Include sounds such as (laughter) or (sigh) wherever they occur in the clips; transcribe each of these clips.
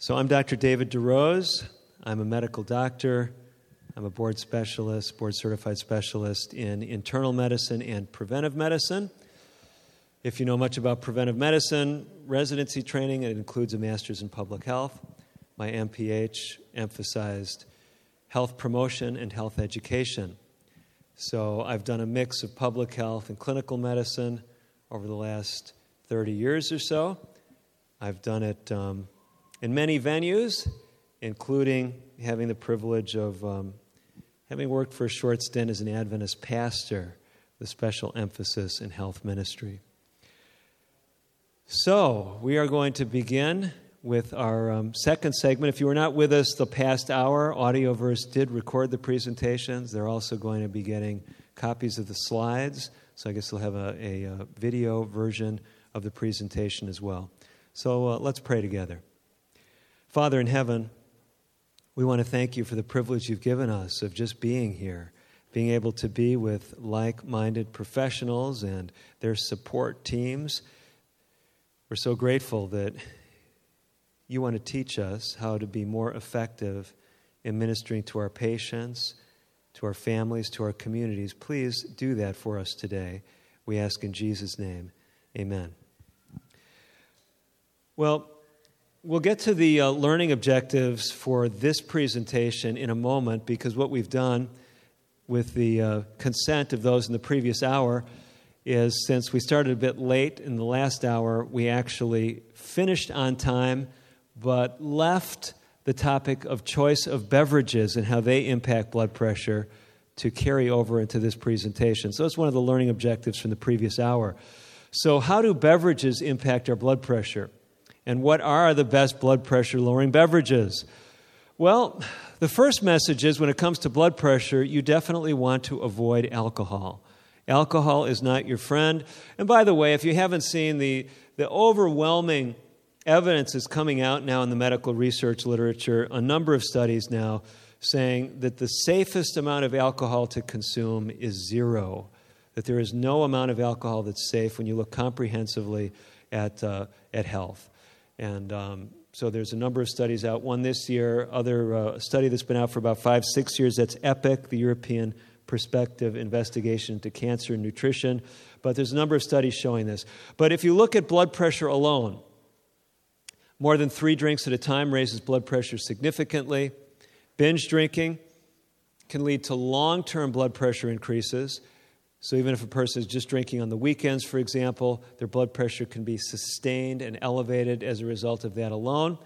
So, I'm Dr. David DeRose. I'm a medical doctor. I'm a board specialist, board certified specialist in internal medicine and preventive medicine. If you know much about preventive medicine, residency training, it includes a master's in public health. My MPH emphasized health promotion and health education. So I've done a mix of public health and clinical medicine over the last 30 years or so. I've done it um, in many venues, including having the privilege of um, having worked for a short stint as an Adventist pastor with special emphasis in health ministry. So, we are going to begin with our um, second segment. If you were not with us the past hour, Audioverse did record the presentations. They're also going to be getting copies of the slides. So, I guess they'll have a, a, a video version of the presentation as well. So, uh, let's pray together. Father in heaven, we want to thank you for the privilege you've given us of just being here, being able to be with like minded professionals and their support teams. We're so grateful that you want to teach us how to be more effective in ministering to our patients, to our families, to our communities. Please do that for us today. We ask in Jesus' name. Amen. Well, We'll get to the uh, learning objectives for this presentation in a moment because what we've done with the uh, consent of those in the previous hour is since we started a bit late in the last hour, we actually finished on time but left the topic of choice of beverages and how they impact blood pressure to carry over into this presentation. So that's one of the learning objectives from the previous hour. So, how do beverages impact our blood pressure? And what are the best blood pressure lowering beverages? Well, the first message is when it comes to blood pressure, you definitely want to avoid alcohol. Alcohol is not your friend. And by the way, if you haven't seen the, the overwhelming evidence is coming out now in the medical research literature, a number of studies now saying that the safest amount of alcohol to consume is zero, that there is no amount of alcohol that's safe when you look comprehensively at, uh, at health. And um, so there's a number of studies out. One this year, other uh, study that's been out for about five, six years. That's EPIC, the European Prospective Investigation into Cancer and Nutrition. But there's a number of studies showing this. But if you look at blood pressure alone, more than three drinks at a time raises blood pressure significantly. Binge drinking can lead to long term blood pressure increases. So, even if a person is just drinking on the weekends, for example, their blood pressure can be sustained and elevated as a result of that alone.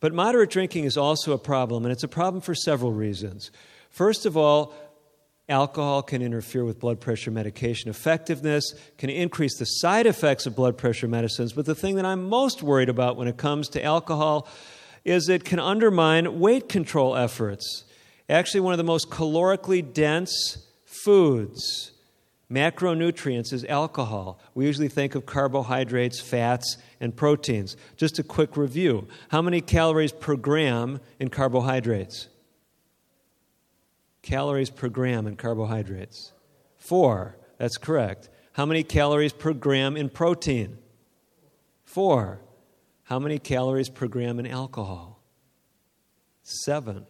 But moderate drinking is also a problem, and it's a problem for several reasons. First of all, alcohol can interfere with blood pressure medication effectiveness, can increase the side effects of blood pressure medicines. But the thing that I'm most worried about when it comes to alcohol is it can undermine weight control efforts. Actually, one of the most calorically dense foods Macronutrients is alcohol. We usually think of carbohydrates, fats, and proteins. Just a quick review. How many calories per gram in carbohydrates? Calories per gram in carbohydrates. Four. That's correct. How many calories per gram in protein? Four. How many calories per gram in alcohol? Seven.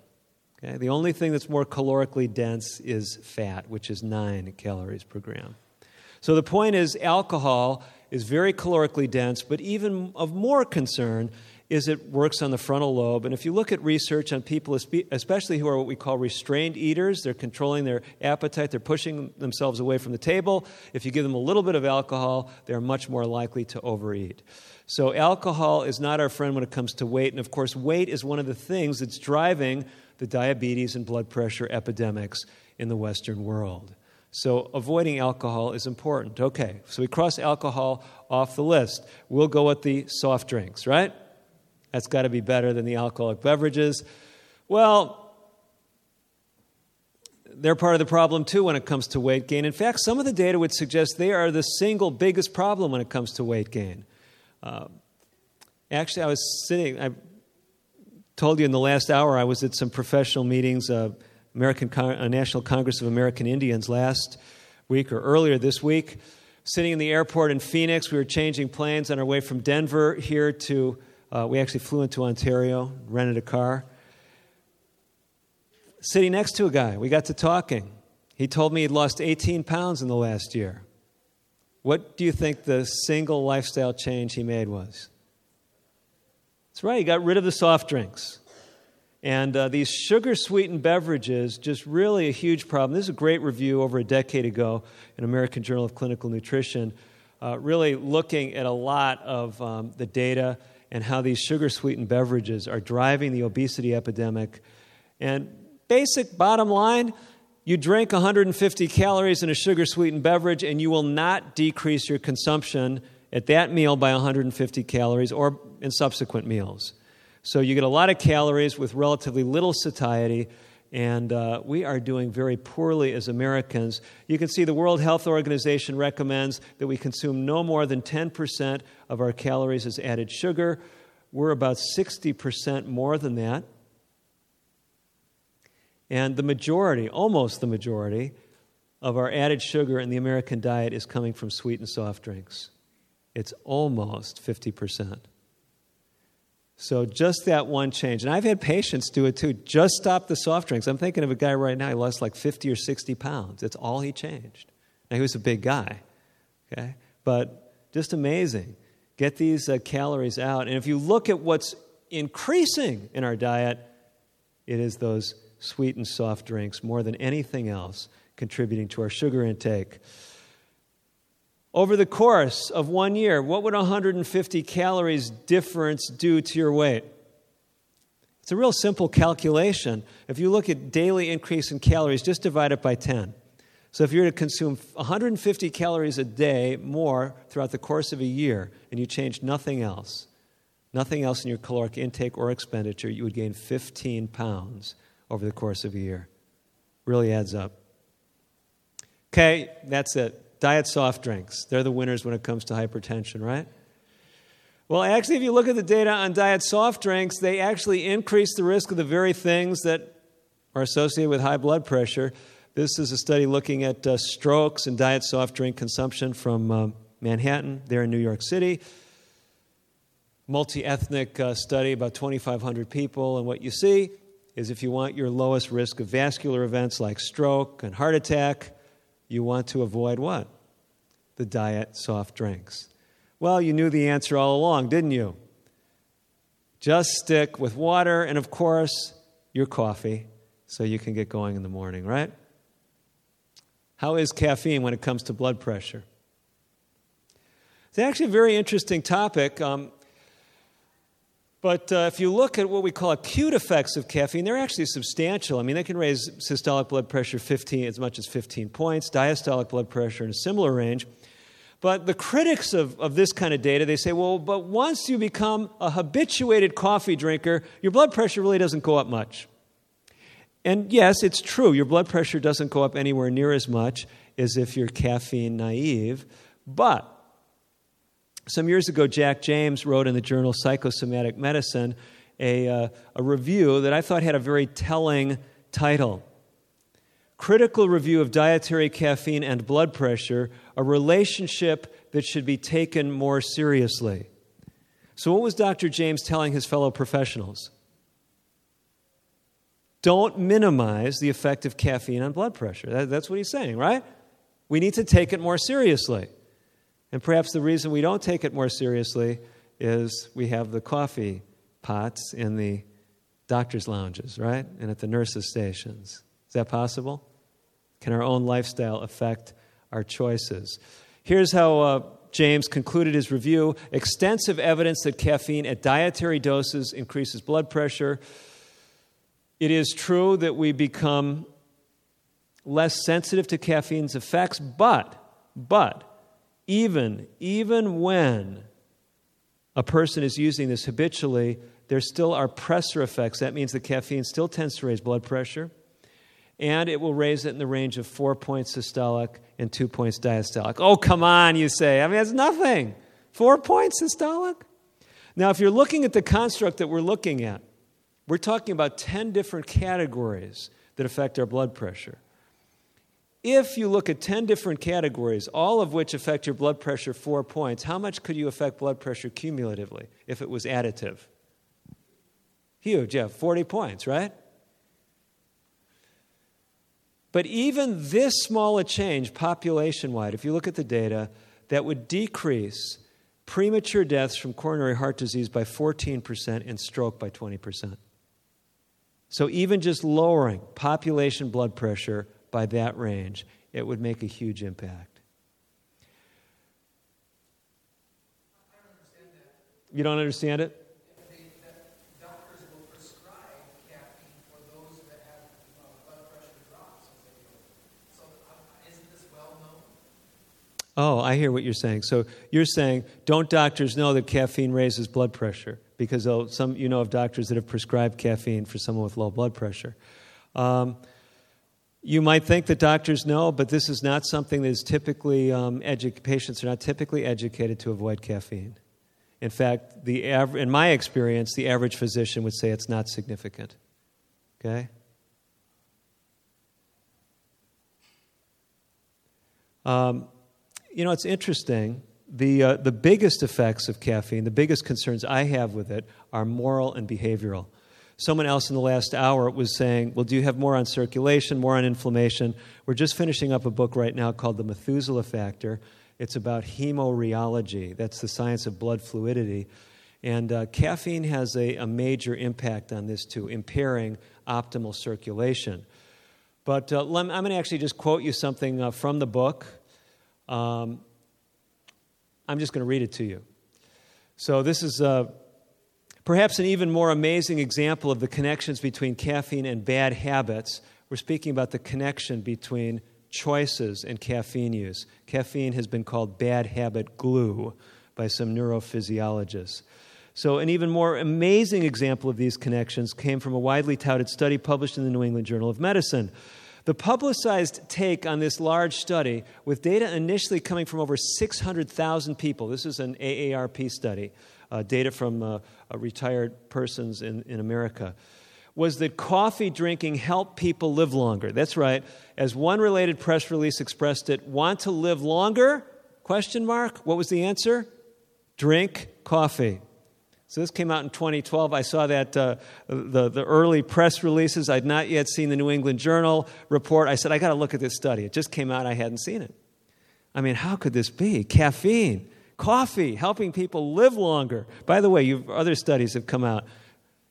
Okay? The only thing that's more calorically dense is fat, which is 9 calories per gram. So the point is, alcohol is very calorically dense, but even of more concern is it works on the frontal lobe. And if you look at research on people, especially who are what we call restrained eaters, they're controlling their appetite, they're pushing themselves away from the table. If you give them a little bit of alcohol, they're much more likely to overeat. So, alcohol is not our friend when it comes to weight. And of course, weight is one of the things that's driving the diabetes and blood pressure epidemics in the Western world. So, avoiding alcohol is important. Okay, so we cross alcohol off the list. We'll go with the soft drinks, right? That's got to be better than the alcoholic beverages. Well, they're part of the problem too when it comes to weight gain. In fact, some of the data would suggest they are the single biggest problem when it comes to weight gain. Uh, actually, I was sitting, I told you in the last hour I was at some professional meetings, uh, American Con- uh, National Congress of American Indians last week or earlier this week. Sitting in the airport in Phoenix, we were changing planes on our way from Denver here to Uh, we actually flew into Ontario, rented a car. Sitting next to a guy, we got to talking. He told me he'd lost 18 pounds in the last year. What do you think the single lifestyle change he made was? That's right, he got rid of the soft drinks. And uh, these sugar sweetened beverages, just really a huge problem. This is a great review over a decade ago in American Journal of Clinical Nutrition, uh, really looking at a lot of um, the data and how these sugar sweetened beverages are driving the obesity epidemic. And basic bottom line you drink 150 calories in a sugar sweetened beverage, and you will not decrease your consumption at that meal by 150 calories or in subsequent meals. So you get a lot of calories with relatively little satiety, and uh, we are doing very poorly as Americans. You can see the World Health Organization recommends that we consume no more than 10% of our calories as added sugar. We're about 60% more than that. And the majority, almost the majority, of our added sugar in the American diet is coming from sweetened soft drinks. It's almost 50%. So just that one change. And I've had patients do it too. Just stop the soft drinks. I'm thinking of a guy right now, he lost like 50 or 60 pounds. That's all he changed. Now, he was a big guy, okay? But just amazing. Get these uh, calories out. And if you look at what's increasing in our diet, it is those sweetened soft drinks more than anything else contributing to our sugar intake. Over the course of one year, what would 150 calories difference do to your weight? It's a real simple calculation. If you look at daily increase in calories, just divide it by 10. So if you were to consume 150 calories a day more throughout the course of a year and you change nothing else, nothing else in your caloric intake or expenditure, you would gain 15 pounds over the course of a year. Really adds up. Okay, that's it. Diet soft drinks. They're the winners when it comes to hypertension, right? Well, actually, if you look at the data on diet soft drinks, they actually increase the risk of the very things that are associated with high blood pressure. This is a study looking at uh, strokes and diet soft drink consumption from uh, Manhattan, there in New York City. Multi ethnic uh, study, about 2,500 people. And what you see is if you want your lowest risk of vascular events like stroke and heart attack, you want to avoid what? The diet soft drinks. Well, you knew the answer all along, didn't you? Just stick with water and, of course, your coffee so you can get going in the morning, right? How is caffeine when it comes to blood pressure? It's actually a very interesting topic. Um, but uh, if you look at what we call acute effects of caffeine, they're actually substantial. I mean, they can raise systolic blood pressure 15, as much as 15 points, diastolic blood pressure in a similar range. But the critics of, of this kind of data, they say, well, but once you become a habituated coffee drinker, your blood pressure really doesn't go up much. And yes, it's true, your blood pressure doesn't go up anywhere near as much as if you're caffeine naive. But some years ago, Jack James wrote in the journal Psychosomatic Medicine a, uh, a review that I thought had a very telling title Critical Review of Dietary Caffeine and Blood Pressure, a relationship that should be taken more seriously. So, what was Dr. James telling his fellow professionals? Don't minimize the effect of caffeine on blood pressure. That, that's what he's saying, right? We need to take it more seriously. And perhaps the reason we don't take it more seriously is we have the coffee pots in the doctor's lounges, right? And at the nurses' stations. Is that possible? Can our own lifestyle affect our choices? Here's how uh, James concluded his review extensive evidence that caffeine at dietary doses increases blood pressure. It is true that we become less sensitive to caffeine's effects, but, but, even, even when a person is using this habitually, there still are pressor effects. That means the caffeine still tends to raise blood pressure, and it will raise it in the range of four points systolic and two points diastolic. Oh, come on, you say. I mean, it's nothing. Four points systolic? Now, if you're looking at the construct that we're looking at, we're talking about 10 different categories that affect our blood pressure. If you look at 10 different categories, all of which affect your blood pressure four points, how much could you affect blood pressure cumulatively if it was additive? Huge, yeah, 40 points, right? But even this small a change population wide, if you look at the data, that would decrease premature deaths from coronary heart disease by 14% and stroke by 20%. So even just lowering population blood pressure by that range, it would make a huge impact. You don't understand it? Oh, I hear what you're saying. So you're saying, don't doctors know that caffeine raises blood pressure? Because some, you know of doctors that have prescribed caffeine for someone with low blood pressure. Um, you might think that doctors know, but this is not something that is typically, um, edu- patients are not typically educated to avoid caffeine. In fact, the av- in my experience, the average physician would say it's not significant. Okay? Um, you know, it's interesting. The, uh, the biggest effects of caffeine, the biggest concerns I have with it, are moral and behavioral. Someone else in the last hour was saying, Well, do you have more on circulation, more on inflammation? We're just finishing up a book right now called The Methuselah Factor. It's about hemorheology, that's the science of blood fluidity. And uh, caffeine has a, a, major impact on this too, impairing optimal circulation. But uh, I'm going to actually just quote you something uh, from the book. Um, I'm just going to read it to you. So, this is uh, perhaps an even more amazing example of the connections between caffeine and bad habits. We're speaking about the connection between choices and caffeine use. Caffeine has been called bad habit glue by some neurophysiologists. So, an even more amazing example of these connections came from a widely touted study published in the New England Journal of Medicine. The publicized take on this large study, with data initially coming from over 600,000 people, this is an AARP study, data from uh, retired persons in, in America, was that coffee drinking helped people live longer. That's right. As one related press release expressed it, want to live longer? Question mark. What was the answer? Drink coffee. So this came out in 2012. I saw that uh, the, the early press releases. I'd not yet seen the New England Journal report. I said, I got to look at this study. It just came out. I hadn't seen it. I mean, how could this be? Caffeine, coffee, helping people live longer. By the way, other studies have come out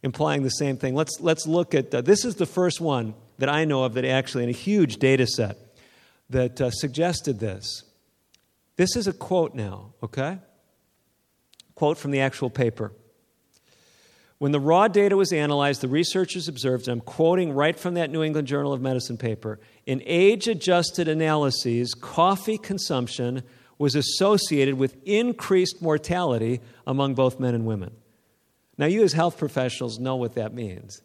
implying the same thing. Let's, let's look at uh, this is the first one that I know of that actually, in a huge data set, that uh, suggested this. This is a quote now, okay? Quote from the actual paper. When the raw data was analyzed, the researchers observed, and I'm quoting right from that New England Journal of Medicine paper, in age adjusted analyses, coffee consumption was associated with increased mortality among both men and women. Now, you as health professionals know what that means.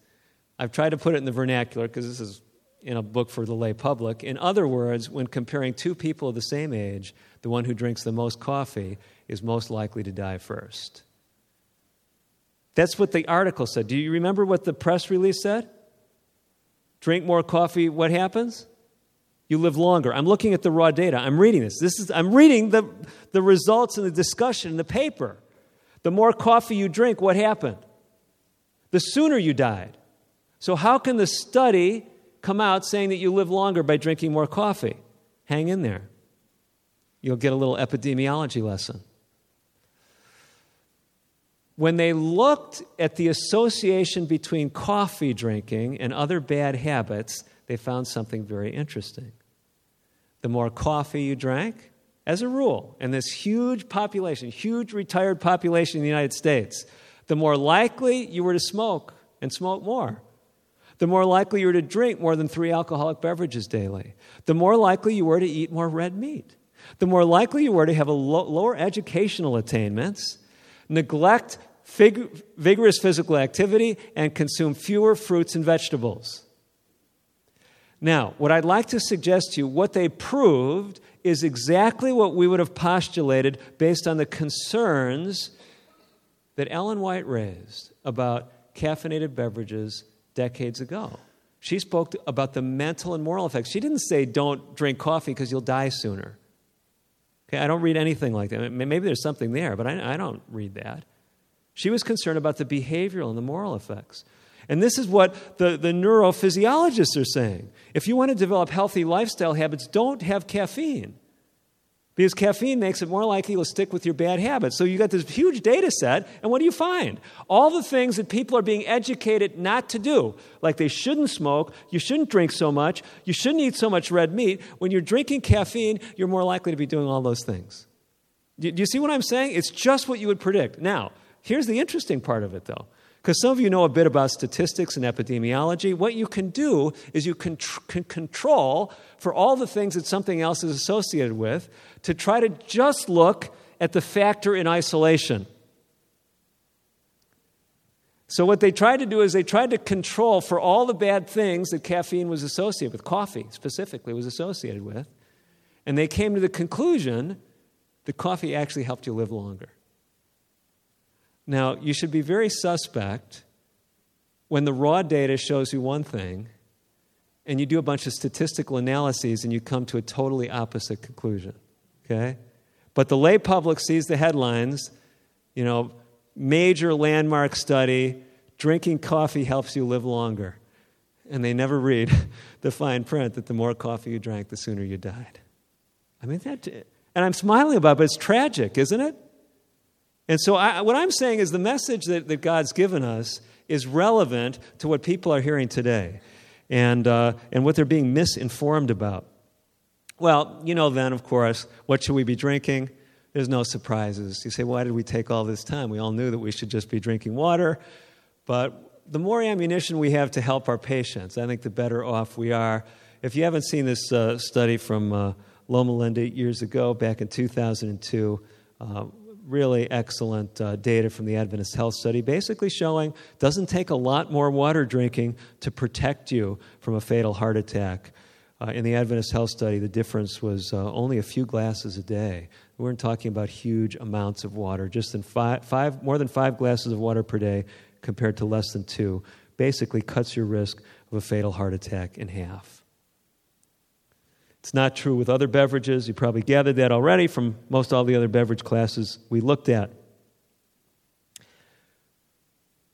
I've tried to put it in the vernacular because this is in a book for the lay public. In other words, when comparing two people of the same age, the one who drinks the most coffee is most likely to die first. That's what the article said. Do you remember what the press release said? Drink more coffee, what happens? You live longer. I'm looking at the raw data. I'm reading this. this is, I'm reading the, the results and the discussion in the paper. The more coffee you drink, what happened? The sooner you died. So, how can the study come out saying that you live longer by drinking more coffee? Hang in there. You'll get a little epidemiology lesson when they looked at the association between coffee drinking and other bad habits, they found something very interesting. The more coffee you drank, as a rule, in this huge population, huge retired population in the United States, the more likely you were to smoke and smoke more. The more likely you were to drink more than three alcoholic beverages daily. The more likely you were to eat more red meat. The more likely you were to have a lower educational attainments neglect fig- vigorous physical activity, and consume fewer fruits and vegetables. Now, what I'd like to suggest to you, what they proved is exactly what we would have postulated based on the concerns that Ellen White raised about caffeinated beverages decades ago. She spoke about the mental and moral effects. She didn't say, don't drink coffee because you'll die sooner. Okay, I don't read anything like that. Maybe there's something there, but I, I don't read that. She was concerned about the behavioral and the moral effects. And this is what the, the neurophysiologists are saying. If you want to develop healthy lifestyle habits, don't have caffeine. Because caffeine makes it more likely to stick with your bad habits. So you got this huge data set, and what do you find? All the things that people are being educated not to do, like they shouldn't smoke, you shouldn't drink so much, you shouldn't eat so much red meat. When you're drinking caffeine, you're more likely to be doing all those things. Do you see what I'm saying? It's just what you would predict. Now, here's the interesting part of it, though. Because some of you know a bit about statistics and epidemiology. What you can do is you can, can control for all the things that something else is associated with to try to just look at the factor in isolation. So, what they tried to do is they tried to control for all the bad things that caffeine was associated with, coffee specifically was associated with. And they came to the conclusion that coffee actually helped you live longer. Now, you should be very suspect when the raw data shows you one thing and you do a bunch of statistical analyses and you come to a totally opposite conclusion. Okay? But the lay public sees the headlines, you know, major landmark study, drinking coffee helps you live longer. And they never read (laughs) the fine print that the more coffee you drank, the sooner you died. I mean, that, and I'm smiling about it, but it's tragic, isn't it? And so, I, what I'm saying is the message that, that God's given us is relevant to what people are hearing today and, uh, and what they're being misinformed about. Well, you know, then, of course, what should we be drinking? There's no surprises. You say, why did we take all this time? We all knew that we should just be drinking water. But the more ammunition we have to help our patients, I think the better off we are. If you haven't seen this uh, study from uh, Loma Linda years ago, back in 2002, uh, really excellent uh, data from the Adventist Health Study, basically showing doesn't take a lot more water drinking to protect you from a fatal heart attack. Uh, in the Adventist Health Study, the difference was uh, only a few glasses a day. We weren't talking about huge amounts of water, just in five, five, more than five glasses of water per day compared to less than two. Basically, cuts your risk of a fatal heart attack in half. It's not true with other beverages. You probably gathered that already from most all the other beverage classes we looked at.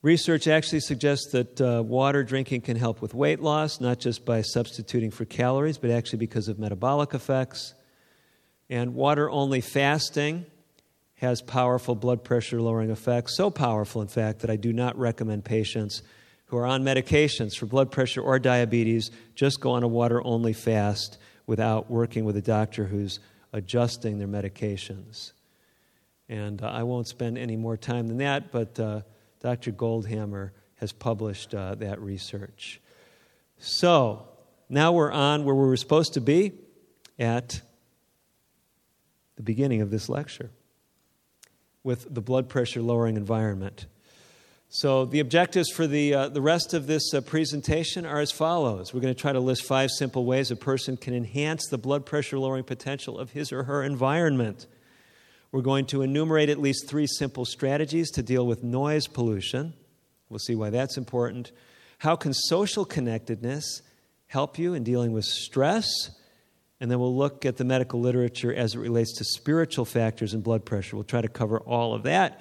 Research actually suggests that uh, water drinking can help with weight loss, not just by substituting for calories, but actually because of metabolic effects. And water only fasting has powerful blood pressure lowering effects, so powerful, in fact, that I do not recommend patients who are on medications for blood pressure or diabetes just go on a water only fast without working with a doctor who's adjusting their medications. And uh, I won't spend any more time than that, but uh, Dr. Goldhamer has published uh, that research. So now we're on where we were supposed to be at the beginning of this lecture with the blood pressure lowering environment. So, the objectives for the, uh, the rest of this uh, presentation are as follows. We're going to try to list five simple ways a person can enhance the blood pressure lowering potential of his or her environment. We're going to enumerate at least three simple strategies to deal with noise pollution. We'll see why that's important. How can social connectedness help you in dealing with stress? And then we'll look at the medical literature as it relates to spiritual factors in blood pressure. We'll try to cover all of that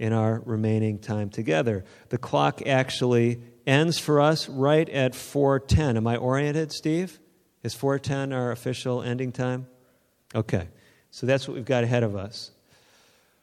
in our remaining time together. The clock actually ends for us right at 4:10. Am I oriented, Steve? Is 4:10 our official ending time? Okay. So that's what we've got ahead of us.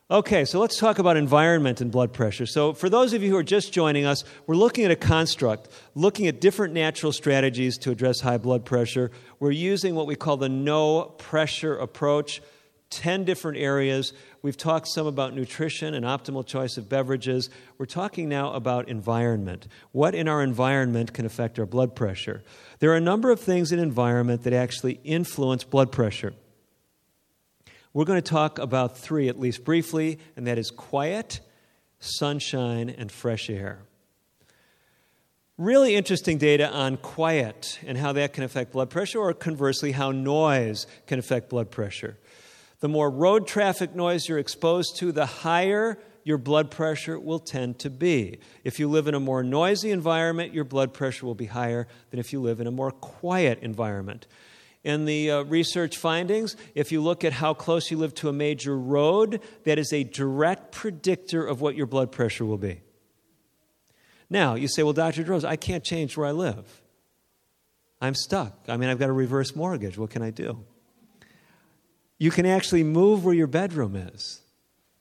Okay, so let's talk about environment and blood pressure. So, for those of you who are just joining us, we're looking at a construct, looking at different natural strategies to address high blood pressure. We're using what we call the no pressure approach. 10 different areas. We've talked some about nutrition and optimal choice of beverages. We're talking now about environment. What in our environment can affect our blood pressure? There are a number of things in environment that actually influence blood pressure. We're going to talk about three, at least briefly, and that is quiet, sunshine, and fresh air. Really interesting data on quiet and how that can affect blood pressure, or conversely, how noise can affect blood pressure. The more road traffic noise you're exposed to, the higher your blood pressure will tend to be. If you live in a more noisy environment, your blood pressure will be higher than if you live in a more quiet environment. In the uh, research findings, if you look at how close you live to a major road, that is a direct predictor of what your blood pressure will be. Now, you say, well, Dr. DeRose, I can't change where I live. I'm stuck. I mean, I've got a reverse mortgage. What can I do? You can actually move where your bedroom is.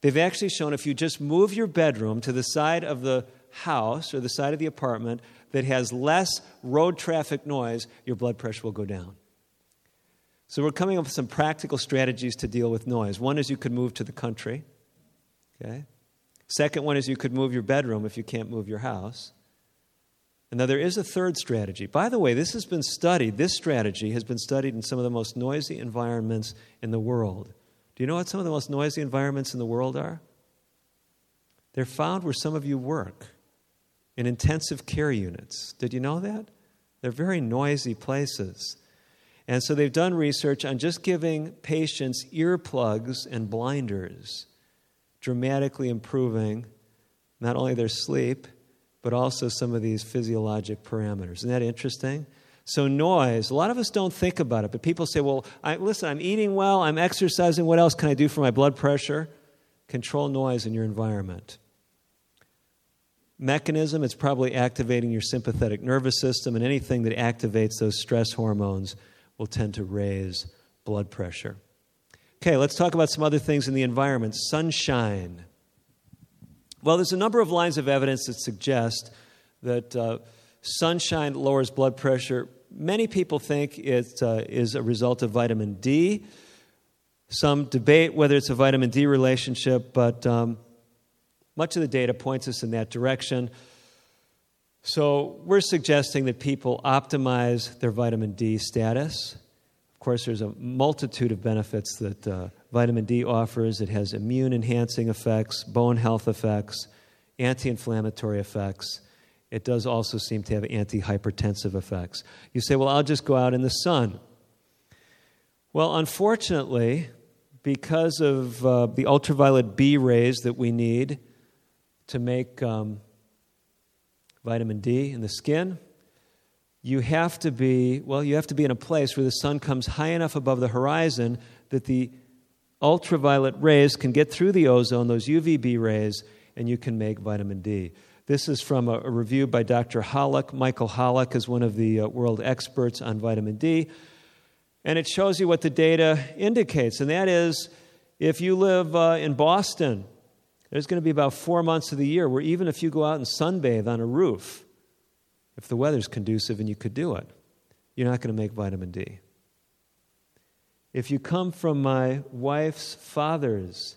They've actually shown if you just move your bedroom to the side of the house or the side of the apartment that has less road traffic noise, your blood pressure will go down. So, we're coming up with some practical strategies to deal with noise. One is you could move to the country. Okay? Second one is you could move your bedroom if you can't move your house. And now there is a third strategy. By the way, this has been studied. This strategy has been studied in some of the most noisy environments in the world. Do you know what some of the most noisy environments in the world are? They're found where some of you work in intensive care units. Did you know that? They're very noisy places. And so they've done research on just giving patients earplugs and blinders, dramatically improving not only their sleep, but also some of these physiologic parameters. Isn't that interesting? So, noise, a lot of us don't think about it, but people say, well, I, listen, I'm eating well, I'm exercising, what else can I do for my blood pressure? Control noise in your environment. Mechanism, it's probably activating your sympathetic nervous system, and anything that activates those stress hormones will tend to raise blood pressure. Okay, let's talk about some other things in the environment. Sunshine. Well, there's a number of lines of evidence that suggest that uh, sunshine lowers blood pressure. Many people think it uh, is a result of vitamin D. Some debate whether it's a vitamin D relationship, but um, much of the data points us in that direction. So we're suggesting that people optimize their vitamin D status. Of course, there's a multitude of benefits that uh, vitamin D offers. It has immune enhancing effects, bone health effects, anti inflammatory effects. It does also seem to have anti-hypertensive effects. You say, well, I'll just go out in the sun. Well, unfortunately, because of uh, the ultraviolet B rays that we need to make um, vitamin D in the skin, you have to be, well, you have to be in a place where the sun comes high enough above the horizon that the ultraviolet rays can get through the ozone, those UVB rays, and you can make vitamin D. This is from a, review by Dr. Holick. Michael Holick is one of the uh, world experts on vitamin D. And it shows you what the data indicates, and that is if you live uh, in Boston, there's going to be about four months of the year where even if you go out and sunbathe on a roof, if the weather's conducive and you could do it, you're not going to make vitamin D. If you come from my wife's father's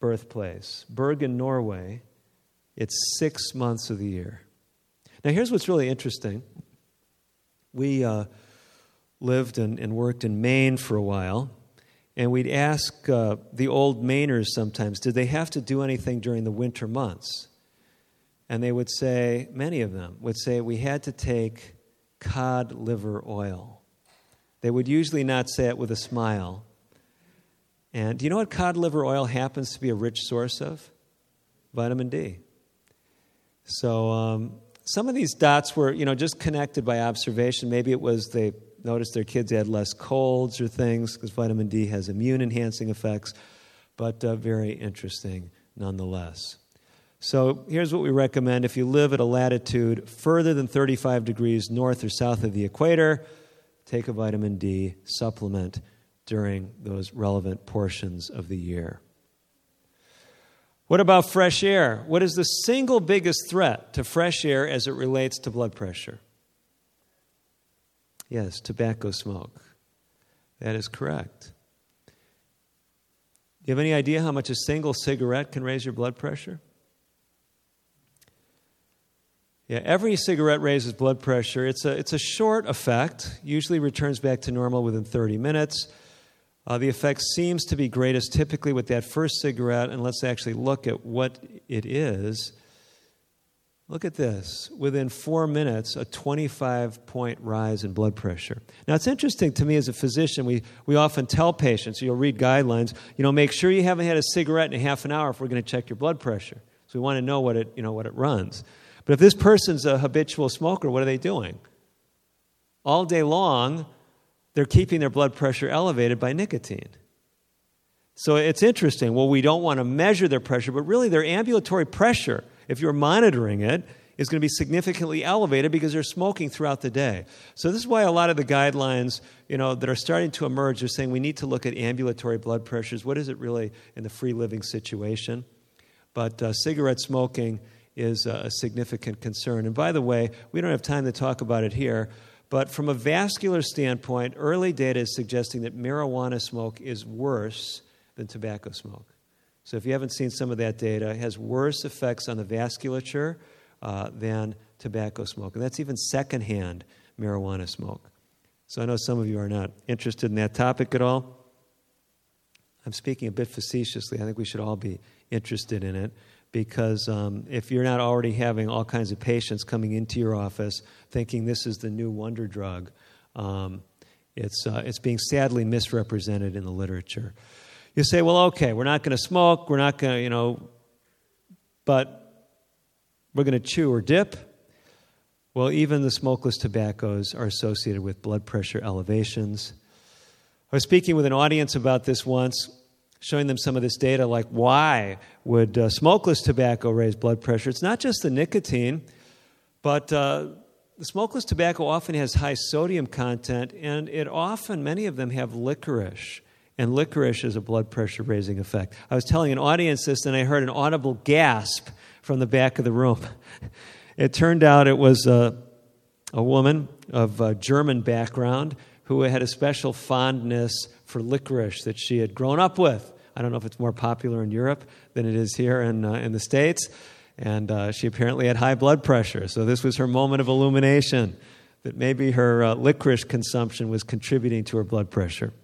birthplace, Bergen, Norway, it's six months of the year. Now, here's what's really interesting. We uh, lived and, and, worked in Maine for a while, and we'd ask uh, the old Mainers sometimes, did they have to do anything during the winter months? And they would say, many of them would say, we had to take cod liver oil. They would usually not say it with a smile. And do you know what cod liver oil happens to be a rich source of? Vitamin D. So um, some of these dots were, you know, just connected by observation. Maybe it was they noticed their kids had less colds or things because vitamin D has immune enhancing effects, but uh, very interesting nonetheless. So here's what we recommend if you live at a latitude further than 35 degrees north or south of the equator take a vitamin D supplement during those relevant portions of the year. What about fresh air? What is the single biggest threat to fresh air as it relates to blood pressure? Yes, tobacco smoke. That is correct. Do you have any idea how much a single cigarette can raise your blood pressure? Yeah, every cigarette raises blood pressure. It's a, it's a short effect, usually returns back to normal within 30 minutes. Uh, the effect seems to be greatest typically with that first cigarette, and let's actually look at what it is. Look at this. Within four minutes, a 25 point rise in blood pressure. Now, it's interesting to me as a physician, we, we often tell patients, you'll read guidelines, you know, make sure you haven't had a cigarette in a half an hour if we're going to check your blood pressure. So we want to know what it, you know, what it runs. But if this person's a habitual smoker, what are they doing? All day long, they're keeping their blood pressure elevated by nicotine. So it's interesting. Well, we don't want to measure their pressure, but really their ambulatory pressure if you're monitoring it, is going to be significantly elevated because they're smoking throughout the day. So this is why a lot of the guidelines, you know, that are starting to emerge are saying we need to look at ambulatory blood pressures. What is it really in the free living situation? But uh, cigarette smoking is a significant concern. And by the way, we don't have time to talk about it here, but from a vascular standpoint, early data is suggesting that marijuana smoke is worse than tobacco smoke. So if you haven't seen some of that data, it has worse effects on the vasculature uh, than tobacco smoke. And that's even secondhand marijuana smoke. So I know some of you are not interested in that topic at all. I'm speaking a bit facetiously. I think we should all be interested in it because um, if you're not already having all kinds of patients coming into your office thinking this is the new wonder drug, um, it's, uh, it's being sadly misrepresented in the literature. You say, well, okay, we're not going to smoke, we're not going to, you know, but we're going to chew or dip. Well, even the smokeless tobaccos are associated with blood pressure elevations. I was speaking with an audience about this once, showing them some of this data like why would uh, smokeless tobacco raise blood pressure? It's not just the nicotine, but uh, the smokeless tobacco often has high sodium content, and it often, many of them have licorice and licorice has a blood pressure raising effect. I was telling an audience this, and I heard an audible gasp from the back of the room. (laughs) It turned out it was a, a woman of a German background who had a special fondness for licorice that she had grown up with. I don't know if it's more popular in Europe than it is here in, uh, in the States. And uh, she apparently had high blood pressure. So this was her moment of illumination that maybe her uh, licorice consumption was contributing to her blood pressure.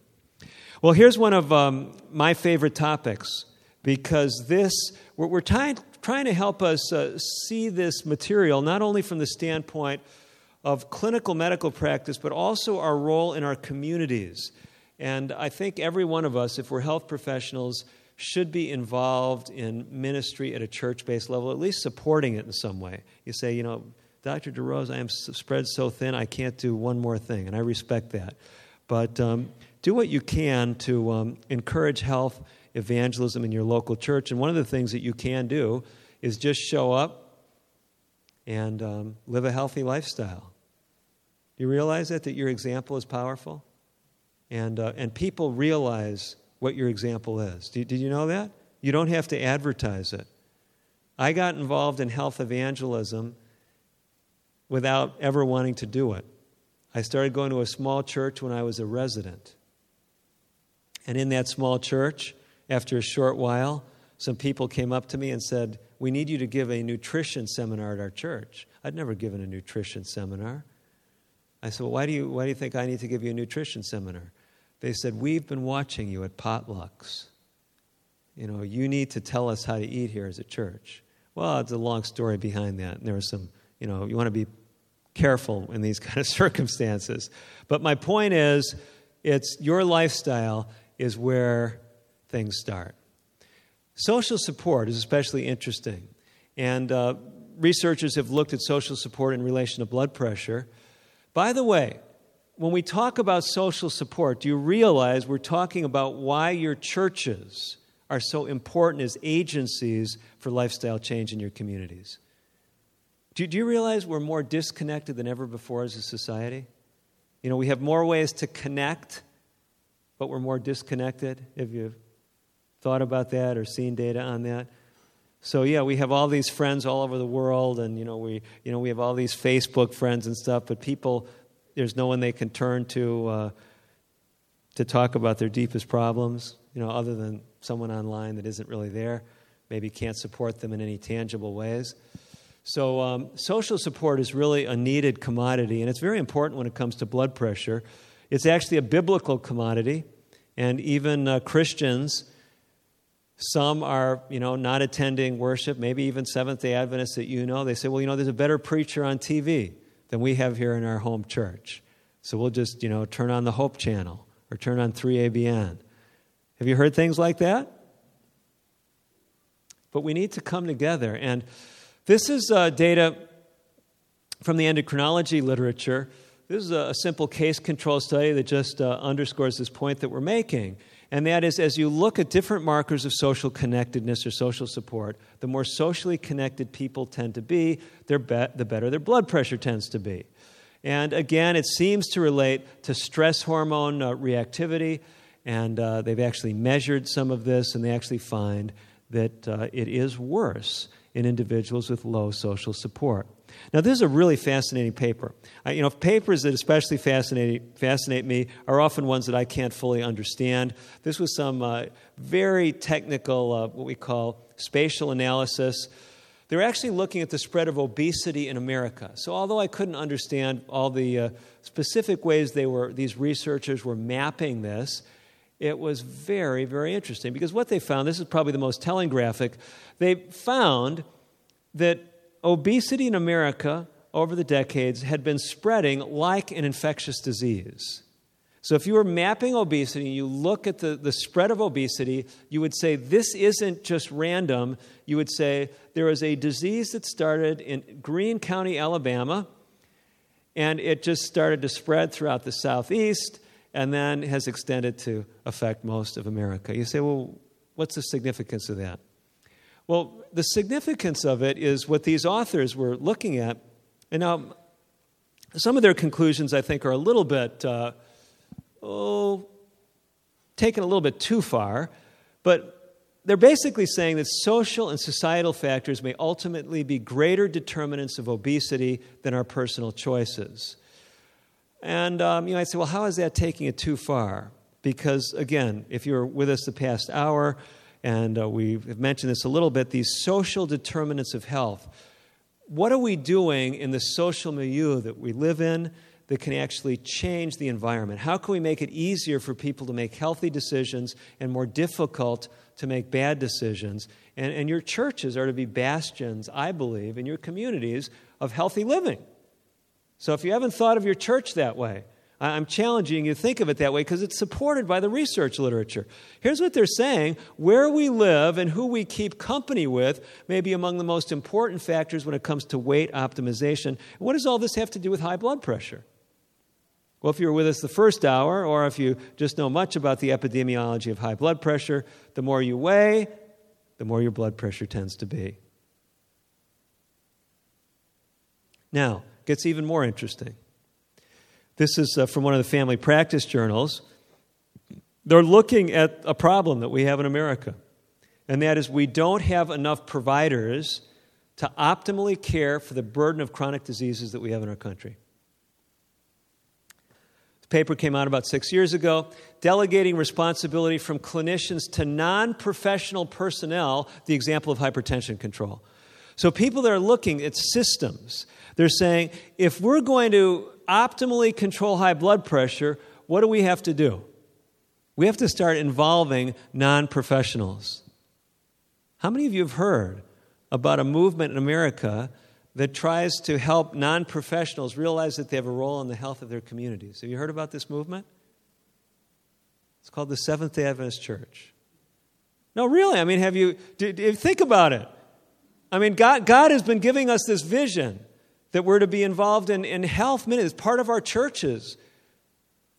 Well, here's one of um, my favorite topics because this, we're, we're trying, trying to help us uh, see this material not only from the standpoint of clinical medical practice, but also our role in our communities. And I think every one of us, if we're health professionals, should be involved in ministry at a church based level, at least supporting it in some way. You say, you know, Dr. DeRose, I am spread so thin, I can't do one more thing, and I respect that. But um, do what you can to um, encourage health evangelism in your local church. And one of the things that you can do is just show up and um, live a healthy lifestyle. Do you realize that, that your example is powerful? And, uh, and people realize what your example is. Did, did you know that? You don't have to advertise it. I got involved in health evangelism without ever wanting to do it. I started going to a small church when I was a resident. And in that small church, after a short while, some people came up to me and said, We need you to give a nutrition seminar at our church. I'd never given a nutrition seminar. I said, Well, why do you, why do you think I need to give you a nutrition seminar? They said, We've been watching you at potlucks. You know, you need to tell us how to eat here as a church. Well, it's a long story behind that. And there was some, you know, you want to be careful in these (laughs) kind of circumstances. But my point is, it's your lifestyle is where things start. Social support is especially interesting. And uh, researchers have looked at social support in relation to blood pressure. By the way, when we talk about social support, do you realize we're talking about why your churches are so important as agencies for lifestyle change in your communities? Do, do you realize we're more disconnected than ever before as a society? You know, we have more ways to connect but we're more disconnected. Have you thought about that or seen data on that? So yeah, we have all these friends all over the world, and you know we you know we have all these Facebook friends and stuff. But people, there's no one they can turn to uh, to talk about their deepest problems. You know, other than someone online that isn't really there, maybe can't support them in any tangible ways. So um, social support is really a needed commodity, and it's very important when it comes to blood pressure it's actually a biblical commodity, and even uh, Christians Some are, you know, not attending worship, maybe even Seventh day Adventists that you know. They say, well, you know, there's a better preacher on TV than we have here in our home church. So we'll just, you know, turn on the Hope Channel or turn on 3ABN. Have you heard things like that? But we need to come together. And this is uh, data from the endocrinology literature. This is a, simple case control study that just uh, underscores this point that we're making. And that is, as you look at different markers of social connectedness or social support, the more socially connected people tend to be, be- the better their blood pressure tends to be. And again, it seems to relate to stress hormone uh, reactivity. And uh, they've actually measured some of this, and they actually find that uh, it is worse in individuals with low social support. Now, this is a really fascinating paper. I, you know, papers that especially fascinate, fascinate me are often ones that I can't fully understand. This was some uh, very technical, uh, what we call spatial analysis. They're actually looking at the spread of obesity in America. So, although I couldn't understand all the uh, specific ways they were, these researchers were mapping this, it was very, very interesting because what they found this is probably the most telling graphic they found that obesity in America over the decades had been spreading like an infectious disease. So, if you were mapping obesity, and you look at the, the spread of obesity, you would say this isn't just random. You would say there is a disease that started in Greene County, Alabama, and it just started to spread throughout the southeast and then has extended to affect most of America. You say, well, what's the significance of that? Well, the significance of it is what these authors were looking at. And now, some of their conclusions, I think, are a little bit, uh, oh, taken a little bit too far. But they're basically saying that social and societal factors may ultimately be greater determinants of obesity than our personal choices. And um, you might say, well, how is that taking it too far? Because, again, if you were with us the past hour, and uh, we've mentioned this a little bit, these social determinants of health. What are we doing in the social milieu that we live in that can actually change the environment? How can we make it easier for people to make healthy decisions and more difficult to make bad decisions? And, and your churches are to be bastions, I believe, in your communities of healthy living. So if you haven't thought of your church that way, I'm challenging you to think of it that way because it's supported by the research literature. Here's what they're saying where we live and who we keep company with may be among the most important factors when it comes to weight optimization. What does all this have to do with high blood pressure? Well, if you were with us the first hour, or if you just know much about the epidemiology of high blood pressure, the more you weigh, the more your blood pressure tends to be. Now, gets even more interesting. This is uh, from one of the family practice journals. They're looking at a problem that we have in America, and that is we don't have enough providers to optimally care for the burden of chronic diseases that we have in our country. The paper came out about six years ago, delegating responsibility from clinicians to non professional personnel, the example of hypertension control. So, people that are looking at systems, they're saying if we're going to optimally control high blood pressure, what do we have to do? We have to start involving non professionals. How many of you have heard about a movement in America that tries to help non professionals realize that they have a role in the health of their communities? Have you heard about this movement? It's called the Seventh day Adventist Church. No, really. I mean, have you, do, do, think about it. I mean, God, God has been giving us this vision that we're to be involved in, in health ministry. It's part of our churches.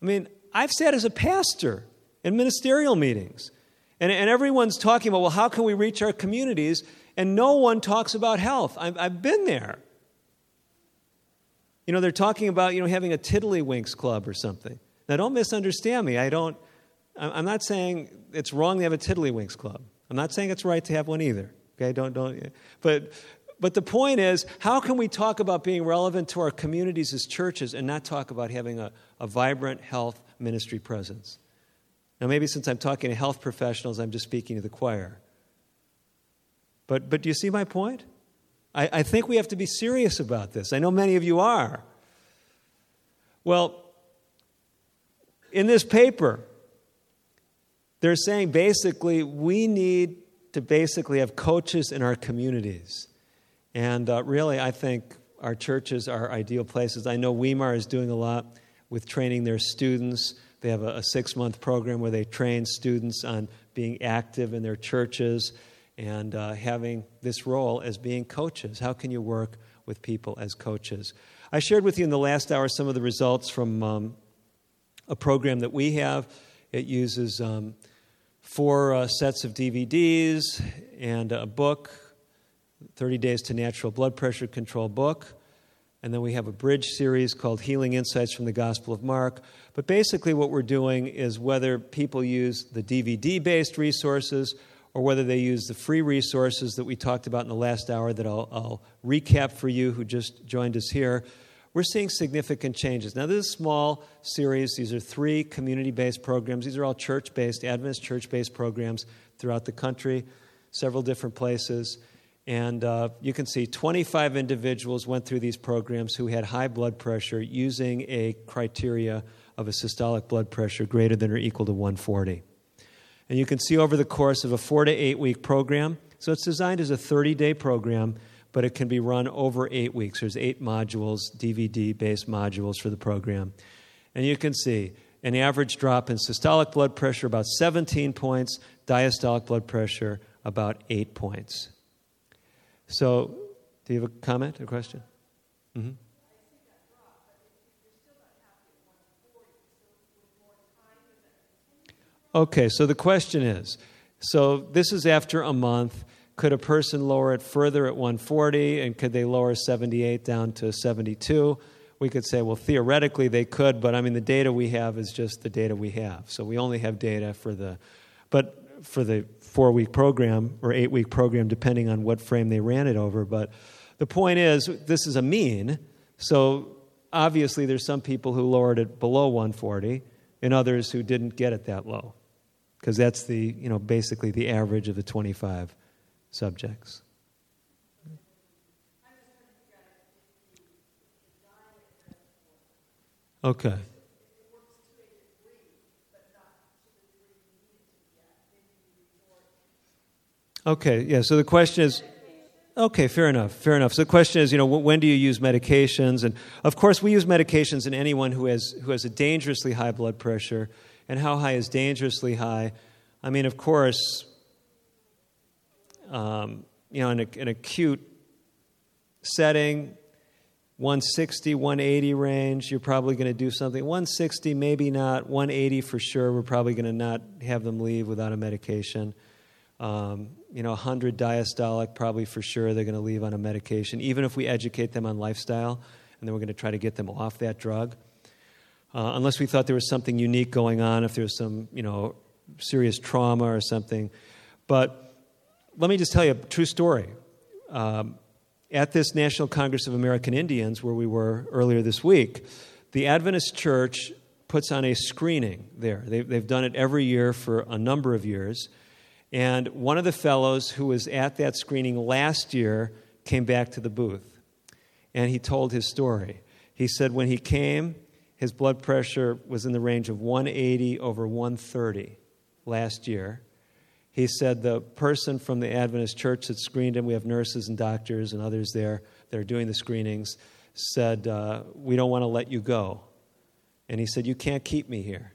I mean, I've sat as a pastor in ministerial meetings, and, and everyone's talking about, well, how can we reach our communities? And no one talks about health. I've, I've been there. You know, they're talking about, you know, having a tiddlywinks club or something. Now, don't misunderstand me. I don't, I'm not saying it's wrong to have a tiddlywinks club. I'm not saying it's right to have one either. Okay, don't, don't, but, but the point is, how can we talk about being relevant to our communities as churches and not talk about having a, a vibrant health ministry presence? Now, maybe since I'm talking to health professionals, I'm just speaking to the choir. But, but do you see my point? I, I think we have to be serious about this. I know many of you are. Well, in this paper, they're saying basically we need to basically have coaches in our communities. And uh, really, I think our churches are ideal places. I know Weimar is doing a lot with training their students. They have a, a six month program where they train students on being active in their churches and uh, having this role as being coaches. How can you work with people as coaches? I shared with you in the last hour some of the results from um, a program that we have. It uses um, four uh, sets of DVDs and a book 30 Days to Natural Blood Pressure Control book. And then we have a bridge series called Healing Insights from the Gospel of Mark. But basically, what we're doing is whether people use the DVD based resources or whether they use the free resources that we talked about in the last hour that I'll, I'll recap for you who just joined us here we're seeing significant changes. Now, this is a small series. These are three community based programs. These are all church based, Adventist church based programs throughout the country, several different places. And uh, you can see 25 individuals went through these programs who had high blood pressure using a criteria of a systolic blood pressure greater than or equal to 140. And you can see over the course of a four to eight week program, so it's designed as a 30 day program but it can be run over eight weeks. There's eight modules, DVD based modules for the program. And you can see an average drop in systolic blood pressure about 17 points, diastolic blood pressure about 8 points. So, do you have a comment or question? Mm-hmm. Okay, so the question is so this is after a month. Could a person lower it further at 140 and could they lower 78 down to 72? We could say, well, theoretically they could, but I mean, the data we have is just the data we have. So we only have data for the, but for the four week program or eight week program, depending on what frame they ran it over. But the point is, this is a mean. So obviously, there's some people who lowered it below 140 and others who didn't get it that low because that's the, you know, basically the average of the 25 subjects. Okay. Okay, yeah, so the question is okay, fair enough, fair enough. So the question is, you know, when do you use medications? And of course, we use medications in anyone who has, who has a dangerously high blood pressure. And how high is dangerously high? I mean, of course, um, you know, in a, an acute setting, 160, 180 range, you're probably going to do something. 160, maybe not. 180 for sure, we're probably going to not have them leave without a medication. Um, you know, 100 diastolic, probably for sure they're going to leave on a medication, even if we educate them on lifestyle, and then we're going to try to get them off that drug. Uh, unless we thought there was something unique going on, if there was some, you know, serious trauma or something. But let me just tell you a true story. Um, at this National Congress of American Indians, where we were earlier this week, the Adventist Church puts on a screening there. They've, they've done it every year for a number of years. And one of the fellows who was at that screening last year came back to the booth. And he told his story. He said when he came, his blood pressure was in the range of 180 over 130 last year. He said the person from the Adventist church that screened him, we have nurses and doctors and others there that are doing the screenings, said, uh, We don't want to let you go. And he said, You can't keep me here.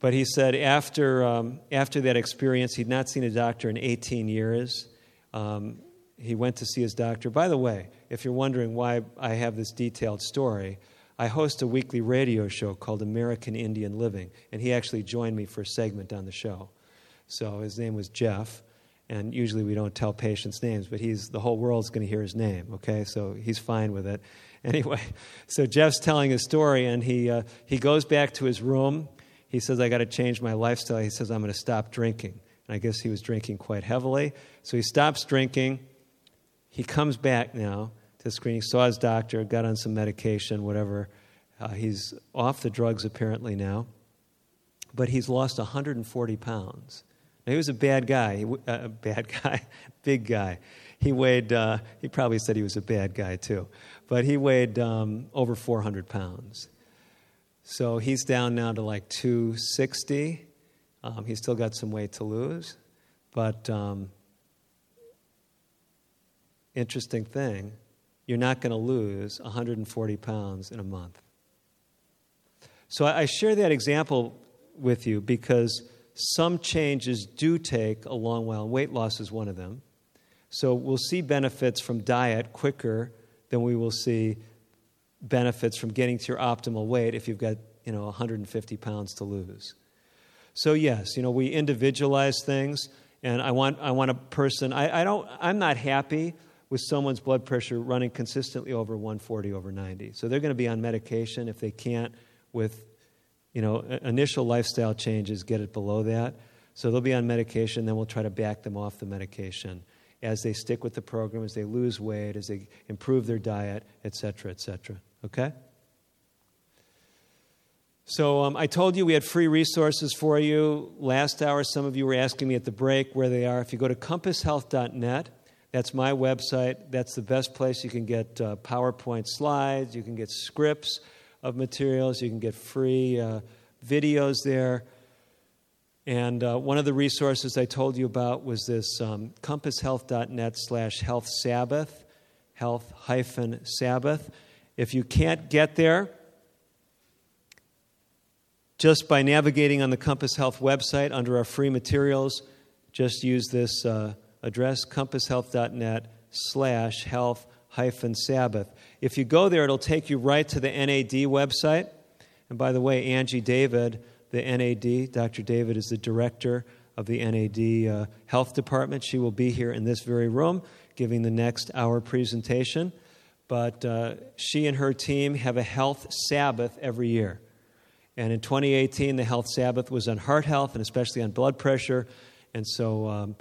But he said after, um, after that experience, he'd not seen a doctor in 18 years. Um, he went to see his doctor. By the way, if you're wondering why I have this detailed story, I host a weekly radio show called American Indian Living, and he actually joined me for a segment on the show. So his name was Jeff. And usually we don't tell patients' names, but he's the whole world's going to hear his name, okay? So he's fine with it. (laughs) Anyway, so Jeff's telling his story, and he, uh, he goes back to his room. He says, I got to change my lifestyle. He says, I'm going to stop drinking. And I guess he was drinking quite heavily. So he stops drinking. He comes back now to screening, saw his doctor, got on some medication, whatever. Uh, he's off the drugs apparently now. But he's lost 140 pounds. Now, he was a bad guy, uh, a bad (laughs) guy, big guy. He weighed, uh, he probably said he was a bad guy too, but he weighed um, over 400 pounds. So he's down now to like 260. Um, he's still got some weight to lose, But um, interesting thing, you're not going to lose 140 pounds in a month. So I, I share that example with you because some changes do take a long while. Weight loss is one of them. So we'll see benefits from diet quicker than we will see benefits from getting to your optimal weight if you've got you know 150 pounds to lose. So yes, you know we individualize things, and I want I want a person. I, I don't. I'm not happy with someone's blood pressure running consistently over 140 over 90. So they're going to be on medication if they can't with you know initial lifestyle changes get it below that. So they'll be on medication. Then we'll try to back them off the medication as they stick with the program, as they lose weight, as they improve their diet, et cetera, et cetera. Okay? So um, I told you we had free resources for you. Last hour, some of you were asking me at the break where they are. If you go to compasshealth.net, that's my website. That's the best place. You can get uh, PowerPoint slides, you can get scripts of materials, you can get free uh, videos there. And uh, one of the resources I told you about was this um, compasshealth.net slash health sabbath, health hyphen sabbath. If you can't get there, just by navigating on the Compass Health website under our free materials, just use this uh, address, compasshealth.net slash health hyphen sabbath. If you go there, it'll take you right to the NAD website. And by the way, Angie David the NAD. Dr. David is the director of the NAD uh, Health Department. She will be here in this very room giving the next hour presentation. But uh, she and her team have a health Sabbath every year. And in 2018, the health Sabbath was on heart health and especially on blood pressure. And so, um,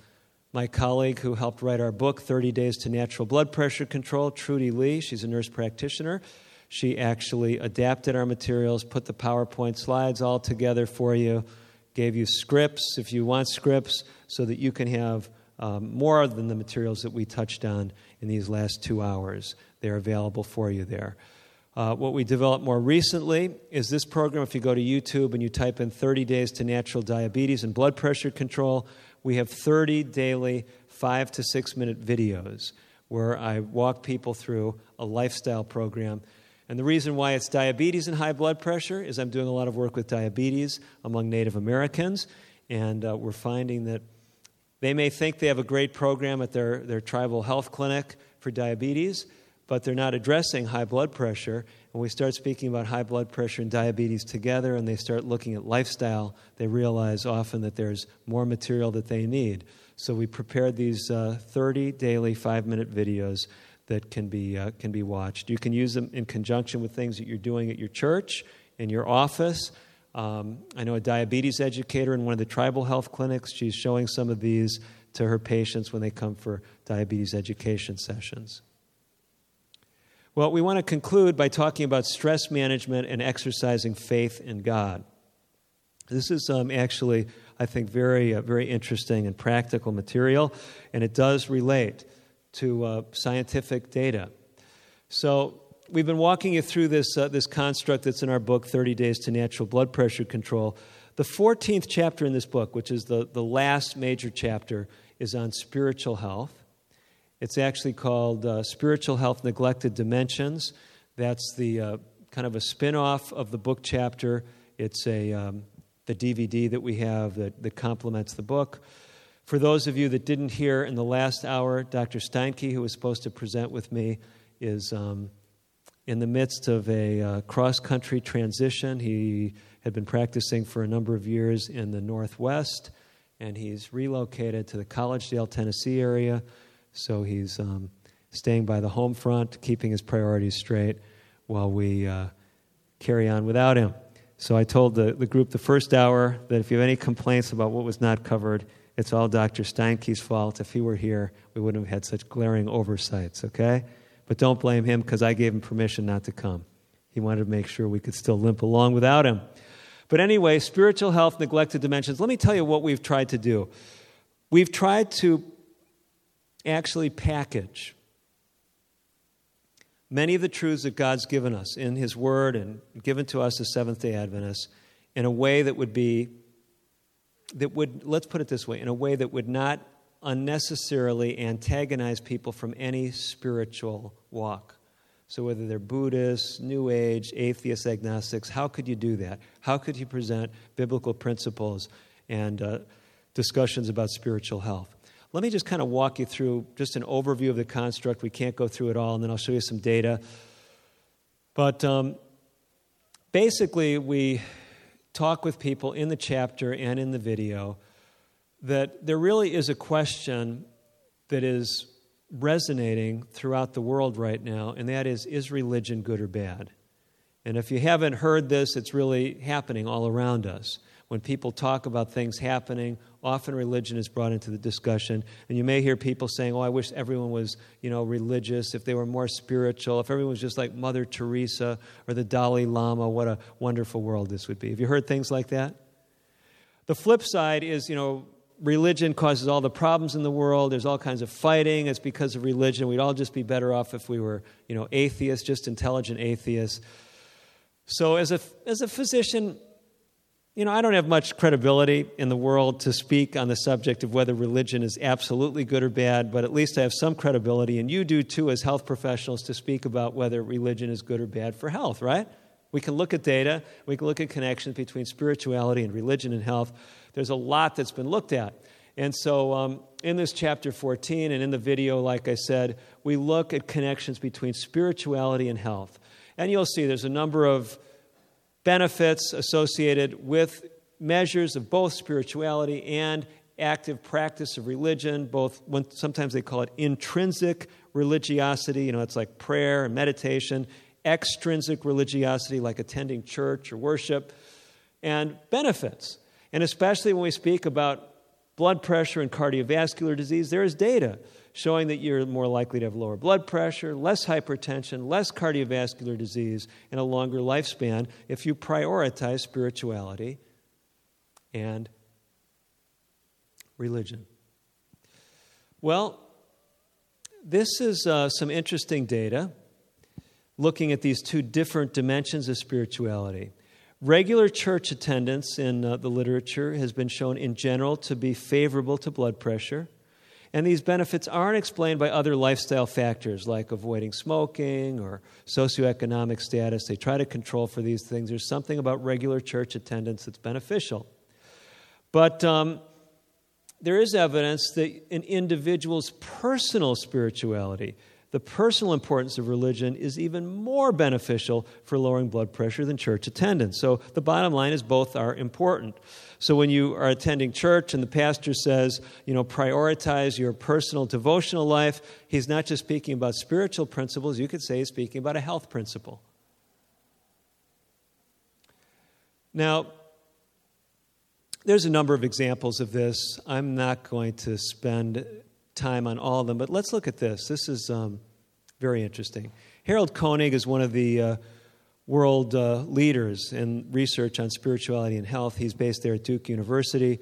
my colleague who helped write our book, 30 Days to Natural Blood Pressure Control, Trudy Lee, she's a nurse practitioner, she actually adapted our materials, put the PowerPoint slides all together for you, gave you scripts if you want scripts, so that you can have um, more than the materials that we touched on in these last two hours. They're available for you there. Uh, what we developed more recently is this program. If you go to YouTube and you type in 30 Days to Natural Diabetes and Blood Pressure Control, we have 30 daily, five to six minute videos where I walk people through a lifestyle program and the reason why it's diabetes and high blood pressure is I'm doing a lot of work with diabetes among Native Americans, and uh, we're finding that they may think they have a great program at their, their tribal health clinic for diabetes, but they're not addressing high blood pressure. And we start speaking about high blood pressure and diabetes together, and they start looking at lifestyle, they realize often that there's more material that they need. So we prepared these uh, 30 daily five minute videos that can be, uh, can be watched. You can use them in conjunction with things that you're doing at your church, in your office. Um, I know a diabetes educator in one of the tribal health clinics. She's showing some of these to her patients when they come for diabetes education sessions. Well, we want to conclude by talking about stress management and exercising faith in God. This is um, actually, I think, very, uh, very interesting and practical material, and it does relate to uh, scientific data. So, we've been walking you through this, uh, this construct that's in our book, 30 Days to Natural Blood Pressure Control. The 14th chapter in this book, which is the, the last major chapter, is on spiritual health. It's actually called uh, Spiritual Health Neglected Dimensions. That's the uh, kind of a spin off of the book chapter. It's a, um, the DVD that we have that, that complements the book. For those of you that didn't hear in the last hour, Dr. Steinke, who was supposed to present with me, is um, in the midst of a uh, cross country transition. He had been practicing for a number of years in the Northwest, and he's relocated to the Collegedale, Tennessee area. So he's um, staying by the home front, keeping his priorities straight while we uh, carry on without him. So I told the, the group the first hour that if you have any complaints about what was not covered, it's all Dr. Steinke's fault. If he were here, we wouldn't have had such glaring oversights, okay? But don't blame him because I gave him permission not to come. He wanted to make sure we could still limp along without him. But anyway, spiritual health, neglected dimensions. Let me tell you what we've tried to do. We've tried to actually package many of the truths that God's given us in His Word and given to us as Seventh day Adventists in a way that would be that would, let's put it this way, in a way that would not unnecessarily antagonize people from any spiritual walk. So, whether they're Buddhists, New Age, atheists, agnostics, how could you do that? How could you present biblical principles and uh, discussions about spiritual health? Let me just kind of walk you through just an overview of the construct. We can't go through it all, and then I'll show you some data. But um, basically, we talk with people in the chapter and in the video that there really is a question that is resonating throughout the world right now, and that is is religion good or bad? And if you haven't heard this, it's really happening all around us. When people talk about things happening, often religion is brought into the discussion. And you may hear people saying, Oh, I wish everyone was, you know, religious, if they were more spiritual, if everyone was just like Mother Teresa or the Dalai Lama, what a wonderful world this would be. Have you heard things like that? The flip side is, you know, religion causes all the problems in the world. There's all kinds of fighting. It's because of religion. We'd all just be better off if we were, you know, atheists, just intelligent atheists. So, as a, as a physician, you know, I don't have much credibility in the world to speak on the subject of whether religion is absolutely good or bad, but at least I have some credibility, and you do too as health professionals, to speak about whether religion is good or bad for health, right? We can look at data, we can look at connections between spirituality and religion and health. There's a lot that's been looked at. And so, um, in this chapter 14 and in the video, like I said, we look at connections between spirituality and health. And you'll see there's a number of benefits associated with measures of both spirituality and active practice of religion, both when, sometimes they call it intrinsic religiosity, you know, it's like prayer and meditation, extrinsic religiosity, like attending church or worship, and benefits. And especially when we speak about blood pressure and cardiovascular disease, there is data showing that you're more likely to have lower blood pressure, less hypertension, less cardiovascular disease, and a longer lifespan if you prioritize spirituality and religion. Well, this is uh, some interesting data looking at these two different dimensions of spirituality. Regular church attendance in uh, the literature has been shown in general to be favorable to blood pressure. And these benefits aren't explained by other lifestyle factors like avoiding smoking or socioeconomic status. They try to control for these things. There's something about regular church attendance that's beneficial. But um, there is evidence that an individual's personal spirituality the personal importance of religion is even more beneficial for lowering blood pressure than church attendance. So the bottom line is both are important. So when you are attending church and the pastor says, you know, prioritize your personal devotional life, he's not just speaking about spiritual principles, you could say he's speaking about a health principle. Now, there's a number of examples of this. I'm not going to spend time on all of them, but let's look at this. This is um, very interesting. Harold Koenig is one of the uh, world uh, leaders in research on spirituality and health. He's based there at Duke University.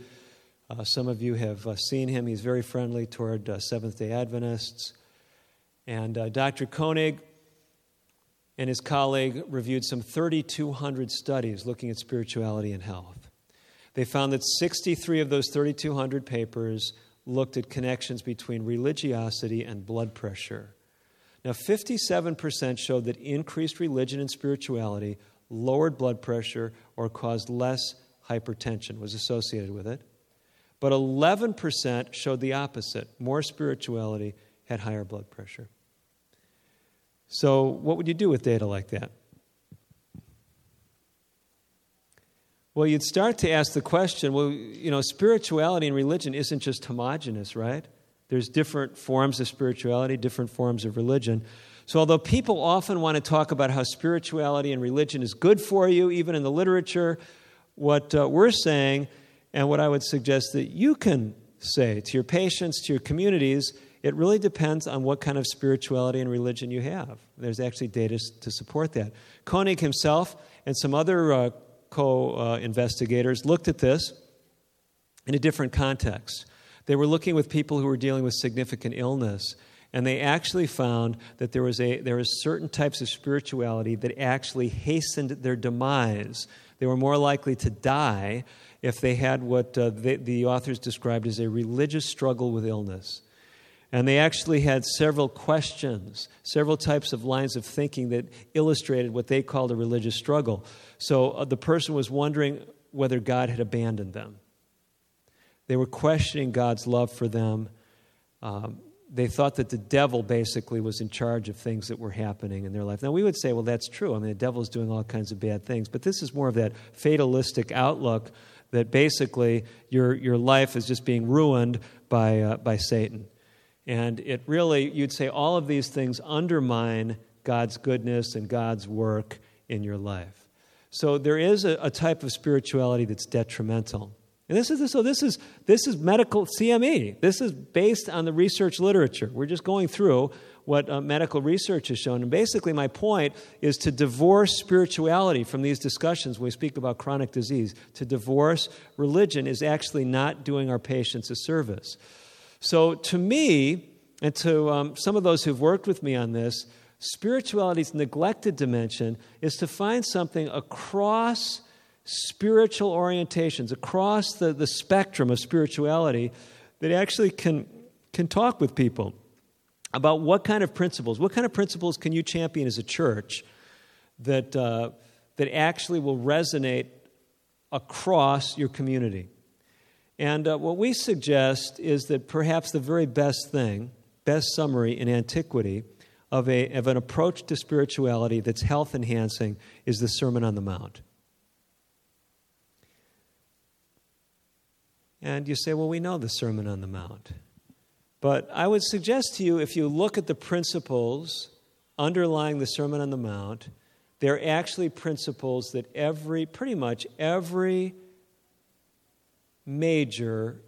Uh, some of you have uh, seen him. He's very friendly toward uh, Seventh day Adventists. And uh, Dr. Koenig and his colleague reviewed some 3,200 studies looking at spirituality and health. They found that 63 of those 3,200 papers looked at connections between religiosity and blood pressure. Now, 57% showed that increased religion and spirituality lowered blood pressure or caused less hypertension, was associated with it. But 11% showed the opposite more spirituality had higher blood pressure. So, what would you do with data like that? Well, you'd start to ask the question well, you know, spirituality and religion isn't just homogenous, right? There's different forms of spirituality, different forms of religion. So, although people often want to talk about how spirituality and religion is good for you, even in the literature, what uh, we're saying, and what I would suggest that you can say to your patients, to your communities, it really depends on what kind of spirituality and religion you have. There's actually data to support that. Koenig himself and some other uh, co uh, investigators looked at this in a different context. They were looking with people who were dealing with significant illness, and they actually found that there was, a, there was certain types of spirituality that actually hastened their demise. They were more likely to die if they had what uh, they, the authors described as a religious struggle with illness. And they actually had several questions, several types of lines of thinking that illustrated what they called a religious struggle. So uh, the person was wondering whether God had abandoned them. They were questioning God's love for them. Um, they thought that the devil basically was in charge of things that were happening in their life. Now, we would say, well, that's true. I mean, the devil is doing all kinds of bad things. But this is more of that fatalistic outlook that basically your, your life is just being ruined by, uh, by Satan. And it really, you'd say, all of these things undermine God's goodness and God's work in your life. So there is a, a type of spirituality that's detrimental. And this is so this is this is medical CME. This is based on the research literature. We're just going through what uh, medical research has shown. And basically, my point is to divorce spirituality from these discussions when we speak about chronic disease. To divorce religion is actually not doing our patients a service. So, to me, and to um, some of those who've worked with me on this, spirituality's neglected dimension is to find something across spiritual orientations, across the, the spectrum of spirituality, that actually can, can talk with people about what kind of principles, what kind of principles can you champion as a church that, uh, that actually will resonate across your community. And uh, what we suggest is that perhaps the very best thing, best summary in antiquity of, a, of an approach to spirituality that's health enhancing is the Sermon on the Mount. And you say, well, we know the Sermon on the Mount. But I would suggest to you if you look at the principles underlying the Sermon on the Mount, they're actually principles that every, pretty much every major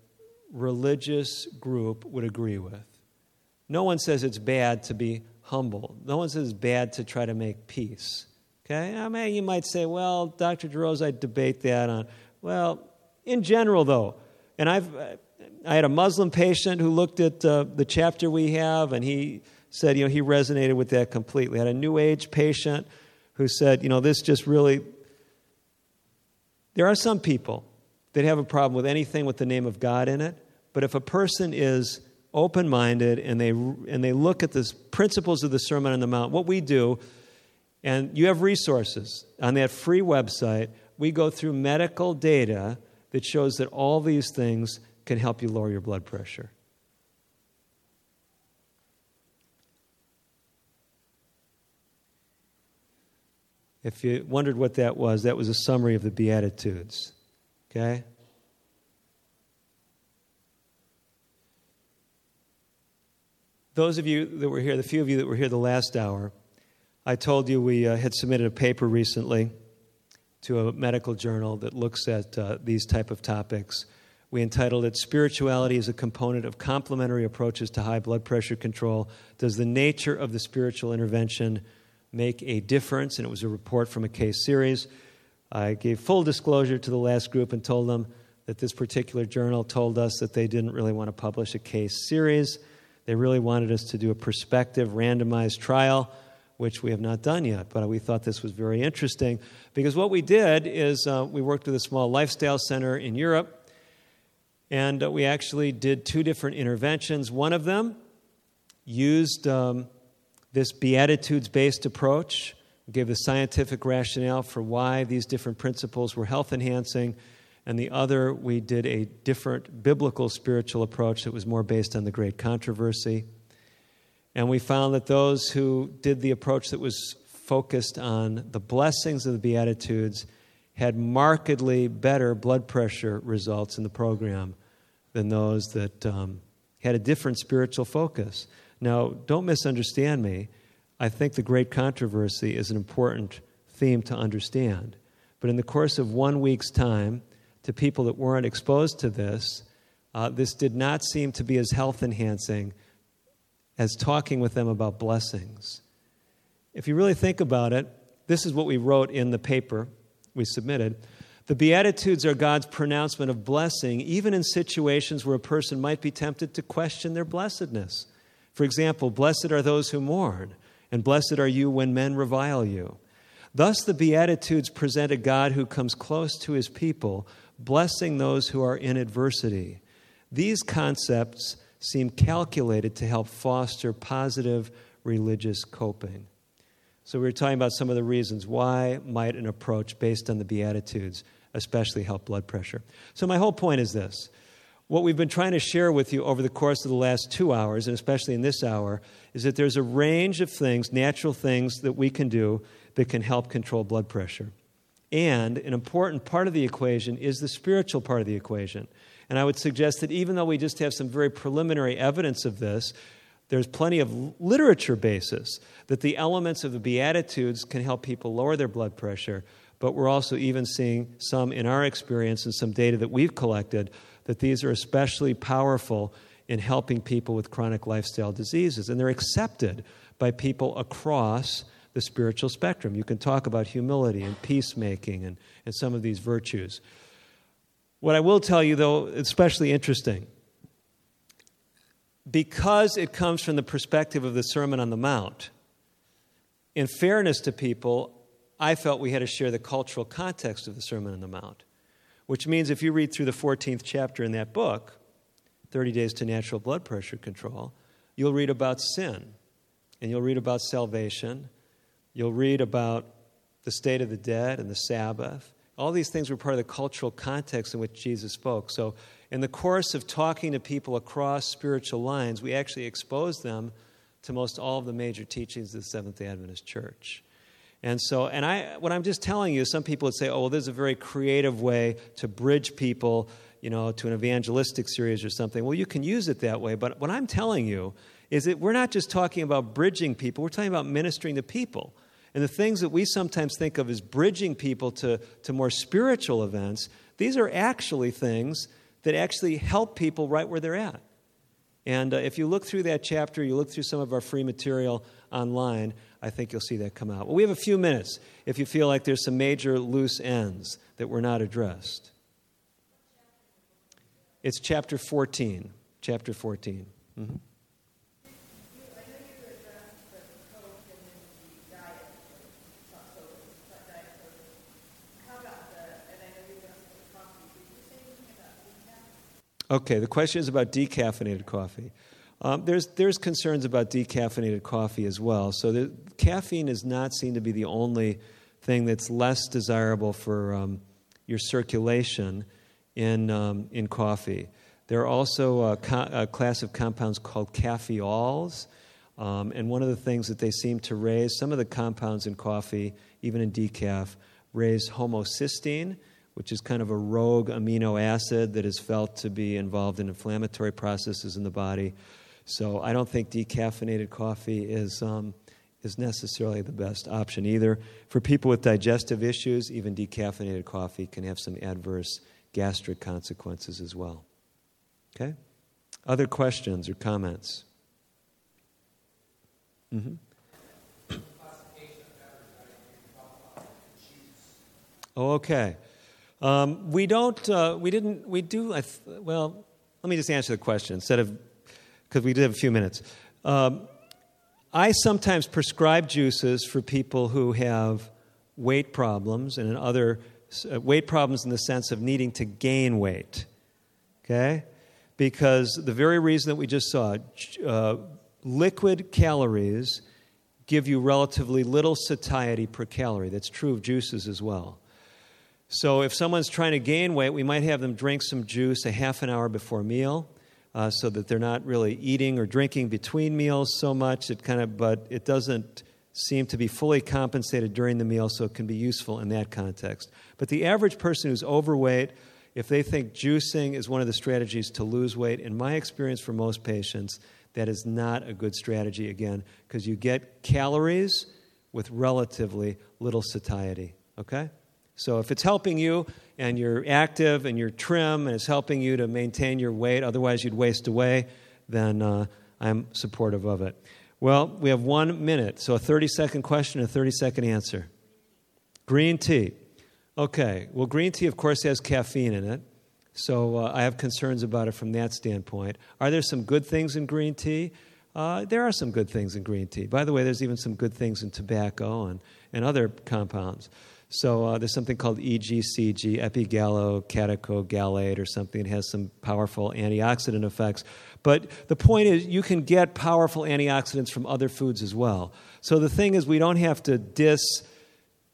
religious group would agree with. No one says it's bad to be humble. No one says it's bad to try to make peace. Okay? I mean, you might say, well, Dr. DeRose, I debate that on. Well, in general, though, and I've, I had a Muslim patient who looked at uh, the chapter we have, and he said, you know, he resonated with that completely. I had a New Age patient who said, you know, this just really. There are some people that have a problem with anything with the name of God in it, but if a person is open minded and they, and they look at the principles of the Sermon on the Mount, what we do, and you have resources on that free website, we go through medical data that shows that all these things can help you lower your blood pressure. If you wondered what that was, that was a summary of the Beatitudes. Okay? Those of you that were here, the few of you that were here the last hour, I told you we uh, had submitted a paper recently to a medical journal that looks at uh, these type of topics. We entitled it Spirituality is a Component of Complementary Approaches to High Blood Pressure Control. Does the nature of the spiritual intervention make a difference? And it was a report from a case series. I gave full disclosure to the last group and told them that this particular journal told us that they didn't really want to publish a case series. They really wanted us to do a prospective randomized trial which we have not done yet. But we thought this was very interesting because what we did is uh, we worked with a small lifestyle center in Europe, and uh, we actually did two different interventions. One of them used um, this Beatitudes based approach, gave the scientific rationale for why these different principles were health enhancing. And the other, we did a different biblical spiritual approach that was more based on the great controversy. And we found that those who did the approach that was focused on the blessings of the Beatitudes had markedly better blood pressure results in the program than those that um, had a different spiritual focus. Now, don't misunderstand me. I think the great controversy is an important theme to understand. But in the course of one week's time, to people that weren't exposed to this, uh, this did not seem to be as health enhancing as talking with them about blessings. If you really think about it, this is what we wrote in the paper we submitted. The Beatitudes are God's pronouncement of blessing, even in situations where a person might be tempted to question their blessedness. For example, blessed are those who mourn, and blessed are you when men revile you. Thus, the Beatitudes present a God who comes close to his people blessing those who are in adversity. These concepts seem calculated to help foster positive religious coping. So, we were talking about some of the reasons why might an approach based on the Beatitudes especially help blood pressure. So, my whole point is this what we've been trying to share with you over the course of the last two hours, and especially in this hour, is that there's a range of things, natural things, that we can do that can help control blood pressure. And an important part of the equation is the spiritual part of the equation. And I would suggest that even though we just have some very preliminary evidence of this, there's plenty of literature basis that the elements of the Beatitudes can help people lower their blood pressure. But we're also even seeing some in our experience and some data that we've collected that these are especially powerful in helping people with chronic lifestyle diseases. And they're accepted by people across the spiritual spectrum. You can talk about humility and peacemaking and, and some of these virtues. What I will tell you, though, especially interesting, because it comes from the perspective of the Sermon on the Mount, in fairness to people, I felt we had to share the cultural context of the Sermon on the Mount which means if you read through the 14th chapter in that book, 30 Days to Natural Blood Pressure Control, you'll read about sin, and you'll read about salvation, you'll read about the state of the dead and the Sabbath. All these things were part of the cultural context in which Jesus spoke. So, in the course of talking to people across spiritual lines, we actually exposed them to most all of the major teachings of the Seventh day Adventist Church. And so, and I, what I'm just telling you, some people would say, oh, well, this is a very creative way to bridge people, you know, to an evangelistic series or something. Well, you can use it that way, but what I'm telling you is that we're not just talking about bridging people, we're talking about ministering to people. And the things that we sometimes think of as bridging people to, to more spiritual events, these are actually things that actually help people right where they're at. And uh, if you look through that chapter, you look through some of our free material online, I think you'll see that come out. Well, we have a few minutes if you feel like there's some major loose ends that were not addressed. It's chapter 14. Chapter 14. Mm-hmm. Okay, the question is about decaffeinated coffee. Um, there's, there's concerns about decaffeinated coffee as well. So the, caffeine is not seen to be the only thing that's less desirable for um, your circulation in, um, in coffee. There are also a, co- a, class of compounds called caffeols. Um, and one of the things that they seem to raise, some of the compounds in coffee, even in decaf, raise homocysteine, which is kind of a rogue amino acid that is felt to be involved in inflammatory processes in the body. So I don't think decaffeinated coffee is, um, is necessarily the best option either. For people with digestive issues, even decaffeinated coffee can have some adverse gastric consequences as well. Okay? Other questions or comments? Mm-hmm. Oh, okay. Um, we don't. Uh, we didn't. We do. Th- well, let me just answer the question instead of because we did have a few minutes. Um, I sometimes prescribe juices for people who have weight problems and in other uh, weight problems in the sense of needing to gain weight. Okay? Because the very reason that we just saw, uh, liquid calories give you relatively little satiety per calorie. That's true of juices as well. So if someone's trying to gain weight, we might have them drink some juice a half an hour before meal uh, so that they're not really eating or drinking between meals so much. It kind of, but it doesn't seem to be fully compensated during the meal, so it can be useful in that context. But the average person who's overweight, if they think juicing is one of the strategies to lose weight, in my experience for most patients, that is not a good strategy again, because you get calories with relatively little satiety. Okay? So if it's helping you, and you're active and you're trim and it's helping you to maintain your weight, otherwise you'd waste away, then uh, I'm supportive of it. Well, we have one minute, so a 30 second question, a 30 second answer. Green tea. Okay, well, green tea, of course, has caffeine in it, so uh, I have concerns about it from that standpoint. Are there some good things in green tea? Uh, there are some good things in green tea. By the way, there's even some good things in tobacco and, and other compounds. So uh, there's something called EGCG, epigallocatechogallate, or something. It has some powerful antioxidant effects. But the point is, you can get powerful antioxidants from other foods as well. So the thing is, we don't have to dis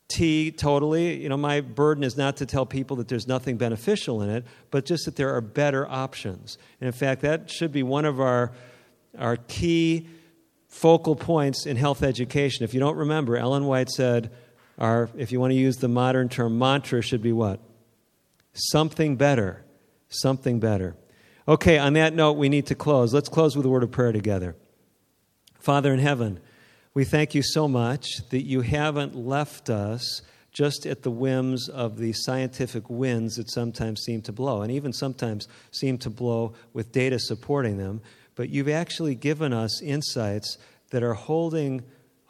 tea totally. You know, my burden is not to tell people that there's nothing beneficial in it, but just that there are better options. And in fact, that should be one of our, our key focal points in health education. If you don't remember, Ellen White said, our, if you want to use the modern term, mantra should be what? Something better. Something better. Okay, on that note, we need to close. Let's close with a word of prayer together. Father in heaven, we thank you so much that you haven't left us just at the whims of the scientific winds that sometimes seem to blow, and even sometimes seem to blow with data supporting them, but you've actually given us insights that are holding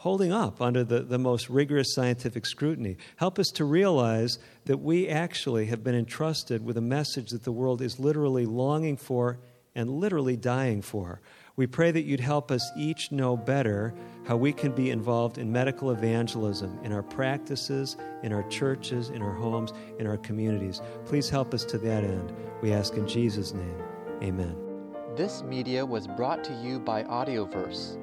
holding up under the, the most rigorous scientific scrutiny. Help us to realize that we actually have been entrusted with a message that the world is literally longing for and literally dying for. We pray that you'd help us each know better how we can be involved in medical evangelism in our practices, in our churches, in our homes, in our communities. Please help us to that end. We ask in Jesus' name. Amen. This media was brought to you by Audioverse